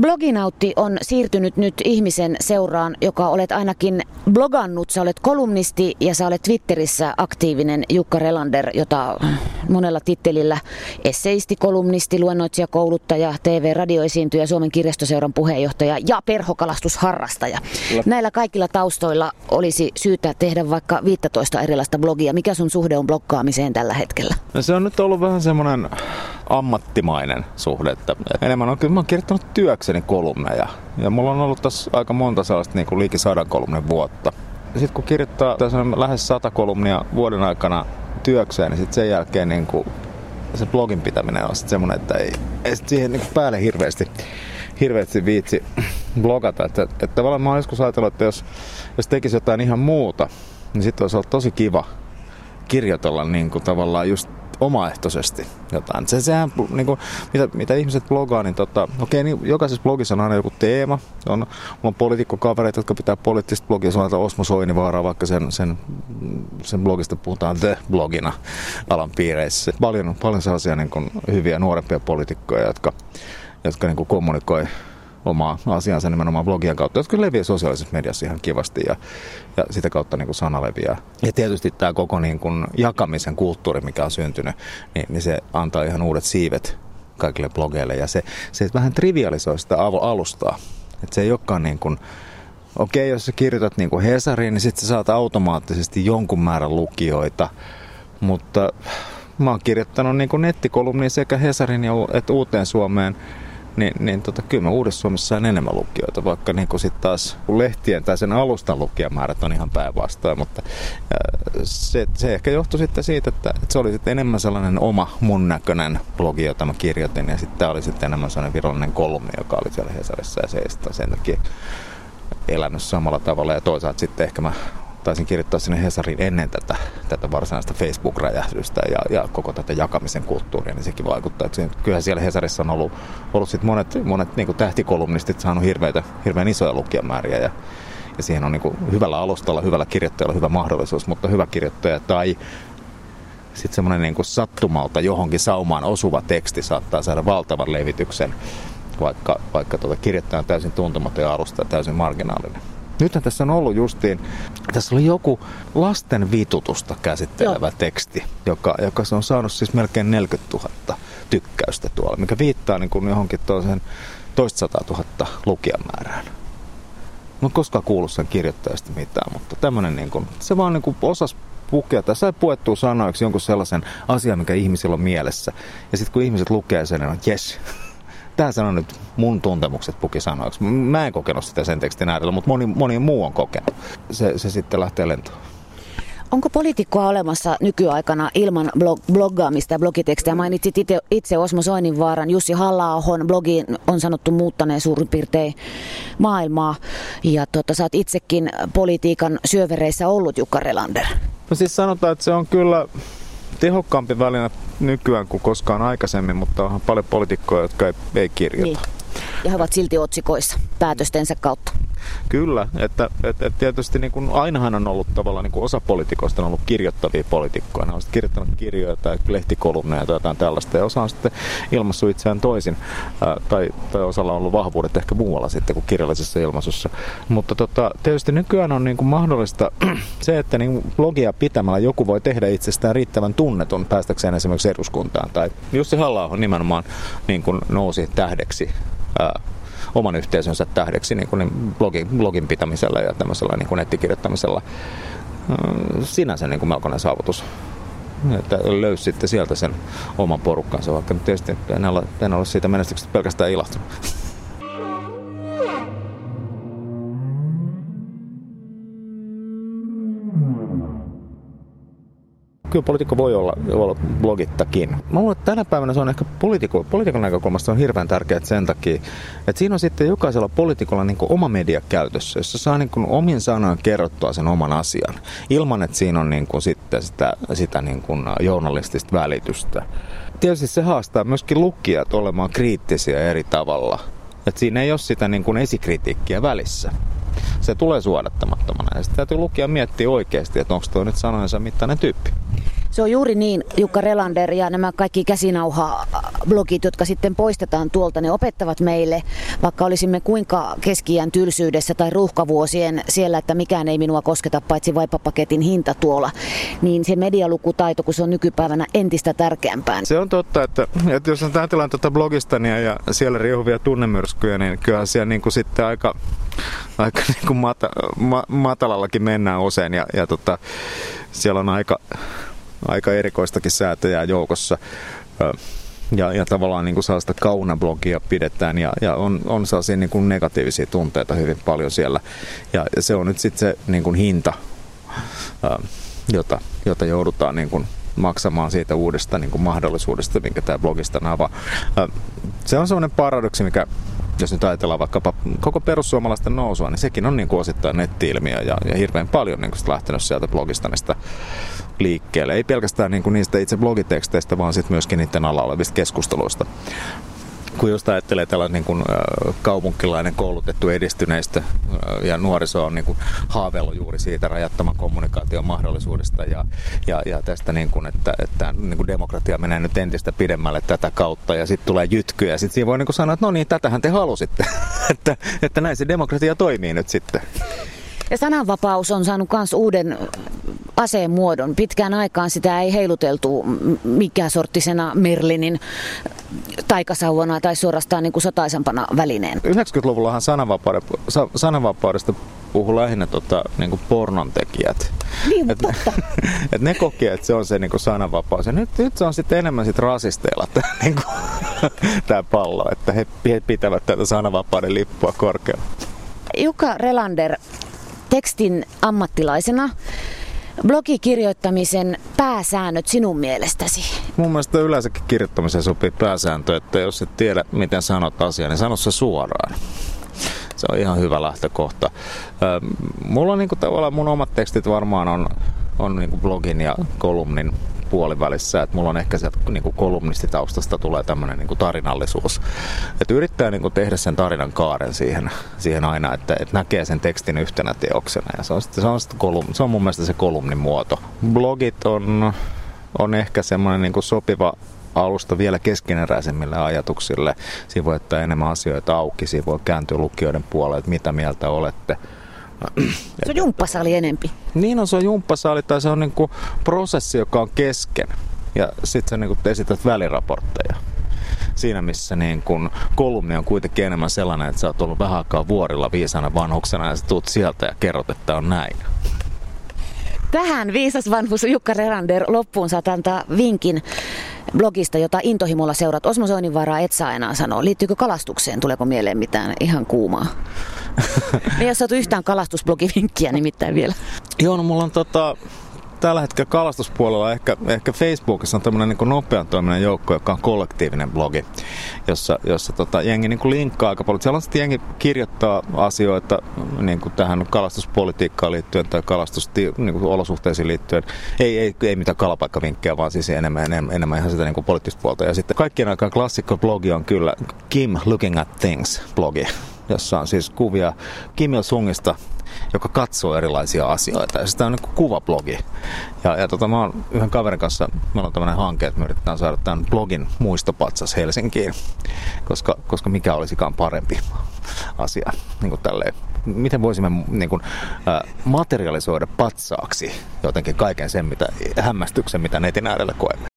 Bloginautti on siirtynyt nyt ihmisen seuraan, joka olet ainakin blogannut. Sä olet kolumnisti ja sä olet Twitterissä aktiivinen Jukka Relander, jota monella tittelillä esseisti, kolumnisti, luennoitsija, kouluttaja, TV-radioesiintyjä, Suomen kirjastoseuran puheenjohtaja ja perhokalastusharrastaja. Kyllä. Näillä kaikilla taustoilla olisi syytä tehdä vaikka 15 erilaista blogia. Mikä sun suhde on blokkaamiseen tällä hetkellä? No se on nyt ollut vähän semmoinen ammattimainen suhde. Että enemmän on kyllä mä oon kirjoittanut työkseni kolumneja. Ja mulla on ollut tässä aika monta sellaista niin kuin liiki sadan kolumnen vuotta. Sitten kun kirjoittaa tässä on lähes sata kolumnia vuoden aikana työkseen, niin sitten sen jälkeen niin kuin se blogin pitäminen on sitten semmoinen, että ei, ei sit siihen niin päälle hirveästi, hirveästi viitsi blogata. Että, että tavallaan mä oon joskus ajatellut, että jos, jos tekisi jotain ihan muuta, niin sitten olisi ollut tosi kiva kirjoitella niin kuin tavallaan just omaehtoisesti jotain. Se, sehän, niin kuin, mitä, mitä ihmiset blogaa, niin tota, okei, niin jokaisessa blogissa on aina joku teema. On, mulla on poliitikkokavereita, jotka pitää poliittista blogia, on Osmo Soinivaara, vaikka sen, sen, sen blogista puhutaan The-blogina alan piireissä. Paljon, paljon sellaisia niin kuin, hyviä nuorempia poliitikkoja, jotka, jotka niin kuin kommunikoi omaa asiansa nimenomaan blogien kautta, jotka leviää sosiaalisessa mediassa ihan kivasti ja, ja sitä kautta niin kuin sana leviää. Ja tietysti tämä koko niin kuin jakamisen kulttuuri, mikä on syntynyt, niin, niin se antaa ihan uudet siivet kaikille blogeille ja se, se vähän trivialisoi sitä alustaa. Että se ei olekaan niin kuin, okei, okay, jos sä kirjoitat niin kuin Hesariin, niin sitten sä saat automaattisesti jonkun määrän lukijoita, mutta mä oon kirjoittanut niin kuin nettikolumnia sekä Hesarin että Uuteen Suomeen – niin, niin tota, kyllä mä Uudessa Suomessa sain enemmän lukijoita, vaikka niin sit taas lehtien tai sen alustan lukijamäärät on ihan päinvastoin, mutta se, se ehkä johtui sitten siitä, että, että se oli sitten enemmän sellainen oma mun näköinen blogi, jota mä kirjoitin, ja sitten tämä oli sitten enemmän sellainen virallinen kolumni, joka oli siellä Hesarissa, ja se sen takia elänyt samalla tavalla, ja toisaalta sitten ehkä mä taisin kirjoittaa sinne Hesarin ennen tätä, tätä varsinaista Facebook-räjähdystä ja, ja koko tätä jakamisen kulttuuria, niin sekin vaikuttaa. Että kyllähän siellä Hesarissa on ollut, ollut sit monet, monet niin tähtikolumnistit saanut hirveitä, hirveän isoja lukijamääriä ja, ja siihen on niin kuin hyvällä alustalla, hyvällä kirjoittajalla hyvä mahdollisuus, mutta hyvä kirjoittaja tai sitten semmoinen niin sattumalta johonkin saumaan osuva teksti saattaa saada valtavan levityksen, vaikka, vaikka tuota kirjoittaja on täysin tuntematon ja alusta täysin marginaalinen. Nythän tässä on ollut justiin, tässä oli joku lasten vitutusta käsittelevä Joo. teksti, joka, joka se on saanut siis melkein 40 000 tykkäystä tuolla, mikä viittaa niin kuin johonkin toisen toista sata tuhatta lukijamäärään. Mä en koskaan kuullut sen kirjoittajasta mitään, mutta tämmönen niin kuin, se vaan niin kuin osas pukea tai sai puettua sanoiksi jonkun sellaisen asian, mikä ihmisillä on mielessä. Ja sitten kun ihmiset lukee sen, niin on yes, tämä sanoo nyt mun tuntemukset pukisanoiksi. Mä en kokenut sitä sen tekstin äärellä, mutta moni, moni muu on kokenut. Se, se sitten lähtee lentoon. Onko poliitikkoa olemassa nykyaikana ilman blog- bloggaamista ja blogitekstejä? Mainitsit itse, itse Osmo Soininvaaran, Jussi halla blogi on sanottu muuttaneen suurin piirtein maailmaa. Ja tota, sä oot itsekin politiikan syövereissä ollut, Jukka Relander. No siis sanotaan, että se on kyllä tehokkaampi väline nykyään kuin koskaan aikaisemmin, mutta onhan paljon poliitikkoja, jotka ei, ei kirjoita. Niin. Ja he ovat silti otsikoissa päätöstensä kautta. Kyllä, että, että, että tietysti niin kuin ainahan on ollut tavallaan niin kuin osa poliitikoista on ollut kirjoittavia poliitikkoja. Ne on sitten kirjoittanut kirjoja tai lehtikolumneja tai jotain tällaista ja osa on sitten ilmassut itseään toisin ää, tai, tai osalla on ollut vahvuudet ehkä muualla sitten kuin kirjallisessa ilmaisussa. Mutta tota, tietysti nykyään on niin kuin mahdollista se, että niin blogia pitämällä joku voi tehdä itsestään riittävän tunnetun päästäkseen esimerkiksi eduskuntaan. Tai Jussi halla nimenomaan niin kuin nousi tähdeksi ää, oman yhteisönsä tähdeksi niin kuin niin blogin, blogin pitämisellä ja tämmöisellä niin kuin nettikirjoittamisella. Sinänsä niin kuin melkoinen saavutus. Että löysi sitten sieltä sen oman porukkansa, vaikka tietysti en ole, en ole siitä menestyksestä pelkästään ilahtunut. Kyllä poliitikko voi olla, olla blogittakin. Mä luulen, että tänä päivänä se on ehkä poliitikon, näkökulmasta on hirveän tärkeää sen takia, että siinä on sitten jokaisella poliitikolla niin oma media käytössä, jossa saa niin kuin omin sanoin kerrottua sen oman asian, ilman että siinä on niin kuin sitten sitä, sitä niin kuin journalistista välitystä. Tietysti se haastaa myöskin lukijat olemaan kriittisiä eri tavalla. Että siinä ei ole sitä niin kuin esikritiikkiä välissä se tulee suodattamattomana. Ja sitten täytyy lukea miettiä oikeasti, että onko tuo nyt sanojensa mittainen tyyppi. Se on juuri niin, Jukka Relander ja nämä kaikki käsinauha-blogit, jotka sitten poistetaan tuolta, ne opettavat meille, vaikka olisimme kuinka keskiään tylsyydessä tai ruuhkavuosien siellä, että mikään ei minua kosketa paitsi vaipapaketin hinta tuolla, niin se medialukutaito, kun se on nykypäivänä entistä tärkeämpää. Se on totta, että, että jos ajatellaan tuota blogistania ja siellä riehuvia tunnemyrskyjä, niin kyllähän siellä niin kuin sitten aika, aika niin kuin mata, ma, matalallakin mennään usein ja, ja tota, siellä on aika, aika erikoistakin säätöjä joukossa. Ja, ja tavallaan niin kuin sellaista kaunablogia pidetään ja, ja on, on sellaisia niin kuin negatiivisia tunteita hyvin paljon siellä. Ja, ja se on nyt sitten se niin kuin hinta, jota, jota joudutaan niin kuin maksamaan siitä uudesta niin kuin mahdollisuudesta, minkä tämä blogista avaa. Se on sellainen paradoksi, mikä jos nyt ajatellaan vaikkapa koko perussuomalaisten nousua, niin sekin on niin kuin osittain netti-ilmiö ja, ja hirveän paljon niin kuin lähtenyt sieltä blogistanista liikkeelle. Ei pelkästään niin kuin niistä itse blogiteksteistä, vaan sitten myöskin niiden alla olevista keskusteluista kun just ajattelee tällainen niin kuin, kaupunkilainen koulutettu edistyneistä ja nuoriso on niin kuin, haaveillut juuri siitä rajattoman kommunikaation mahdollisuudesta ja, ja, ja tästä, niin kuin, että, että niin kuin demokratia menee nyt entistä pidemmälle tätä kautta ja sitten tulee jytkyä ja sitten siinä voi niin kuin sanoa, että no niin, tätähän te halusitte, että, että näin se demokratia toimii nyt sitten. Ja sananvapaus on saanut myös uuden aseen muodon. Pitkään aikaan sitä ei heiluteltu mikä sorttisena Merlinin taikasauvana tai suorastaan niin kuin sotaisempana välineen. 90-luvullahan sananvapaudesta puhu lähinnä tota, niin kuin pornontekijät. Niin, et, totta. et ne koki, että se on se niin kuin sananvapaus. Ja nyt, nyt se on sitten enemmän sit rasisteilla tämä niin kuin, pallo, että he pitävät tätä sananvapauden lippua korkealla. Jukka Relander, tekstin ammattilaisena, blogikirjoittamisen pääsäännöt sinun mielestäsi? Mun mielestä yleensäkin kirjoittamiseen sopii pääsääntö, että jos et tiedä miten sanot asiaa, niin sano se suoraan. Se on ihan hyvä lähtökohta. Mulla on niinku tavallaan mun omat tekstit varmaan on, on niinku blogin ja kolumnin puolivälissä, että mulla on ehkä sieltä niin kuin kolumnistitaustasta tulee tämmöinen niin tarinallisuus. Että yrittää niin kuin tehdä sen tarinan kaaren siihen, siihen aina, että, että näkee sen tekstin yhtenä teoksena. Ja se on, se on, kolum, se on mun mielestä se kolumnin muoto. Blogit on, on ehkä semmoinen niin kuin sopiva alusta vielä keskeneräisemmille ajatuksille. Siinä voi ottaa enemmän asioita auki, siinä voi kääntyä lukijoiden puolelle, että mitä mieltä olette. Se on jumppasali enempi. Niin on, se on jumppasali tai se on niin kuin prosessi, joka on kesken. Ja sitten sä niin kuin esität väliraportteja. Siinä missä niin kun kolumni on kuitenkin enemmän sellainen, että sä oot ollut vähän aikaa vuorilla viisana vanhuksena ja sä tuut sieltä ja kerrot, että on näin. Tähän viisas vanhus Jukka Rerander loppuun saat antaa vinkin blogista, jota intohimolla seurat. Osmo Soininvaara et saa enää sanoa. Liittyykö kalastukseen? Tuleeko mieleen mitään ihan kuumaa? Me ei ole saatu yhtään kalastusblogivinkkiä nimittäin vielä. Joo, no mulla on tota, tällä hetkellä kalastuspuolella ehkä, ehkä Facebookissa on tämmöinen niin nopean toiminnan joukko, joka on kollektiivinen blogi, jossa, jossa tota, jengi niin kuin linkkaa aika paljon. Siellä on sitten jengi kirjoittaa asioita niin kuin tähän kalastuspolitiikkaan liittyen tai kalastusolosuhteisiin niin liittyen. Ei, ei, ei mitään kalapaikkavinkkejä, vaan siis enemmän, enemmän, enemmän ihan sitä niin kuin poliittista puolta. Ja sitten kaikkien aikaan klassikko blogi on kyllä Kim Looking at Things blogi, jossa on siis kuvia Kim Il-sungista joka katsoo erilaisia asioita. Ja sitä on niin kuvablogi. Ja, ja tota, mä oon yhden kaverin kanssa, meillä on tämmöinen hanke, että me yritetään saada tämän blogin muistopatsas Helsinkiin, koska, koska mikä olisikaan parempi asia niin kuin tälleen miten voisimme niin kuin, äh, materialisoida patsaaksi jotenkin kaiken sen mitä, hämmästyksen, mitä netin äärellä koemme.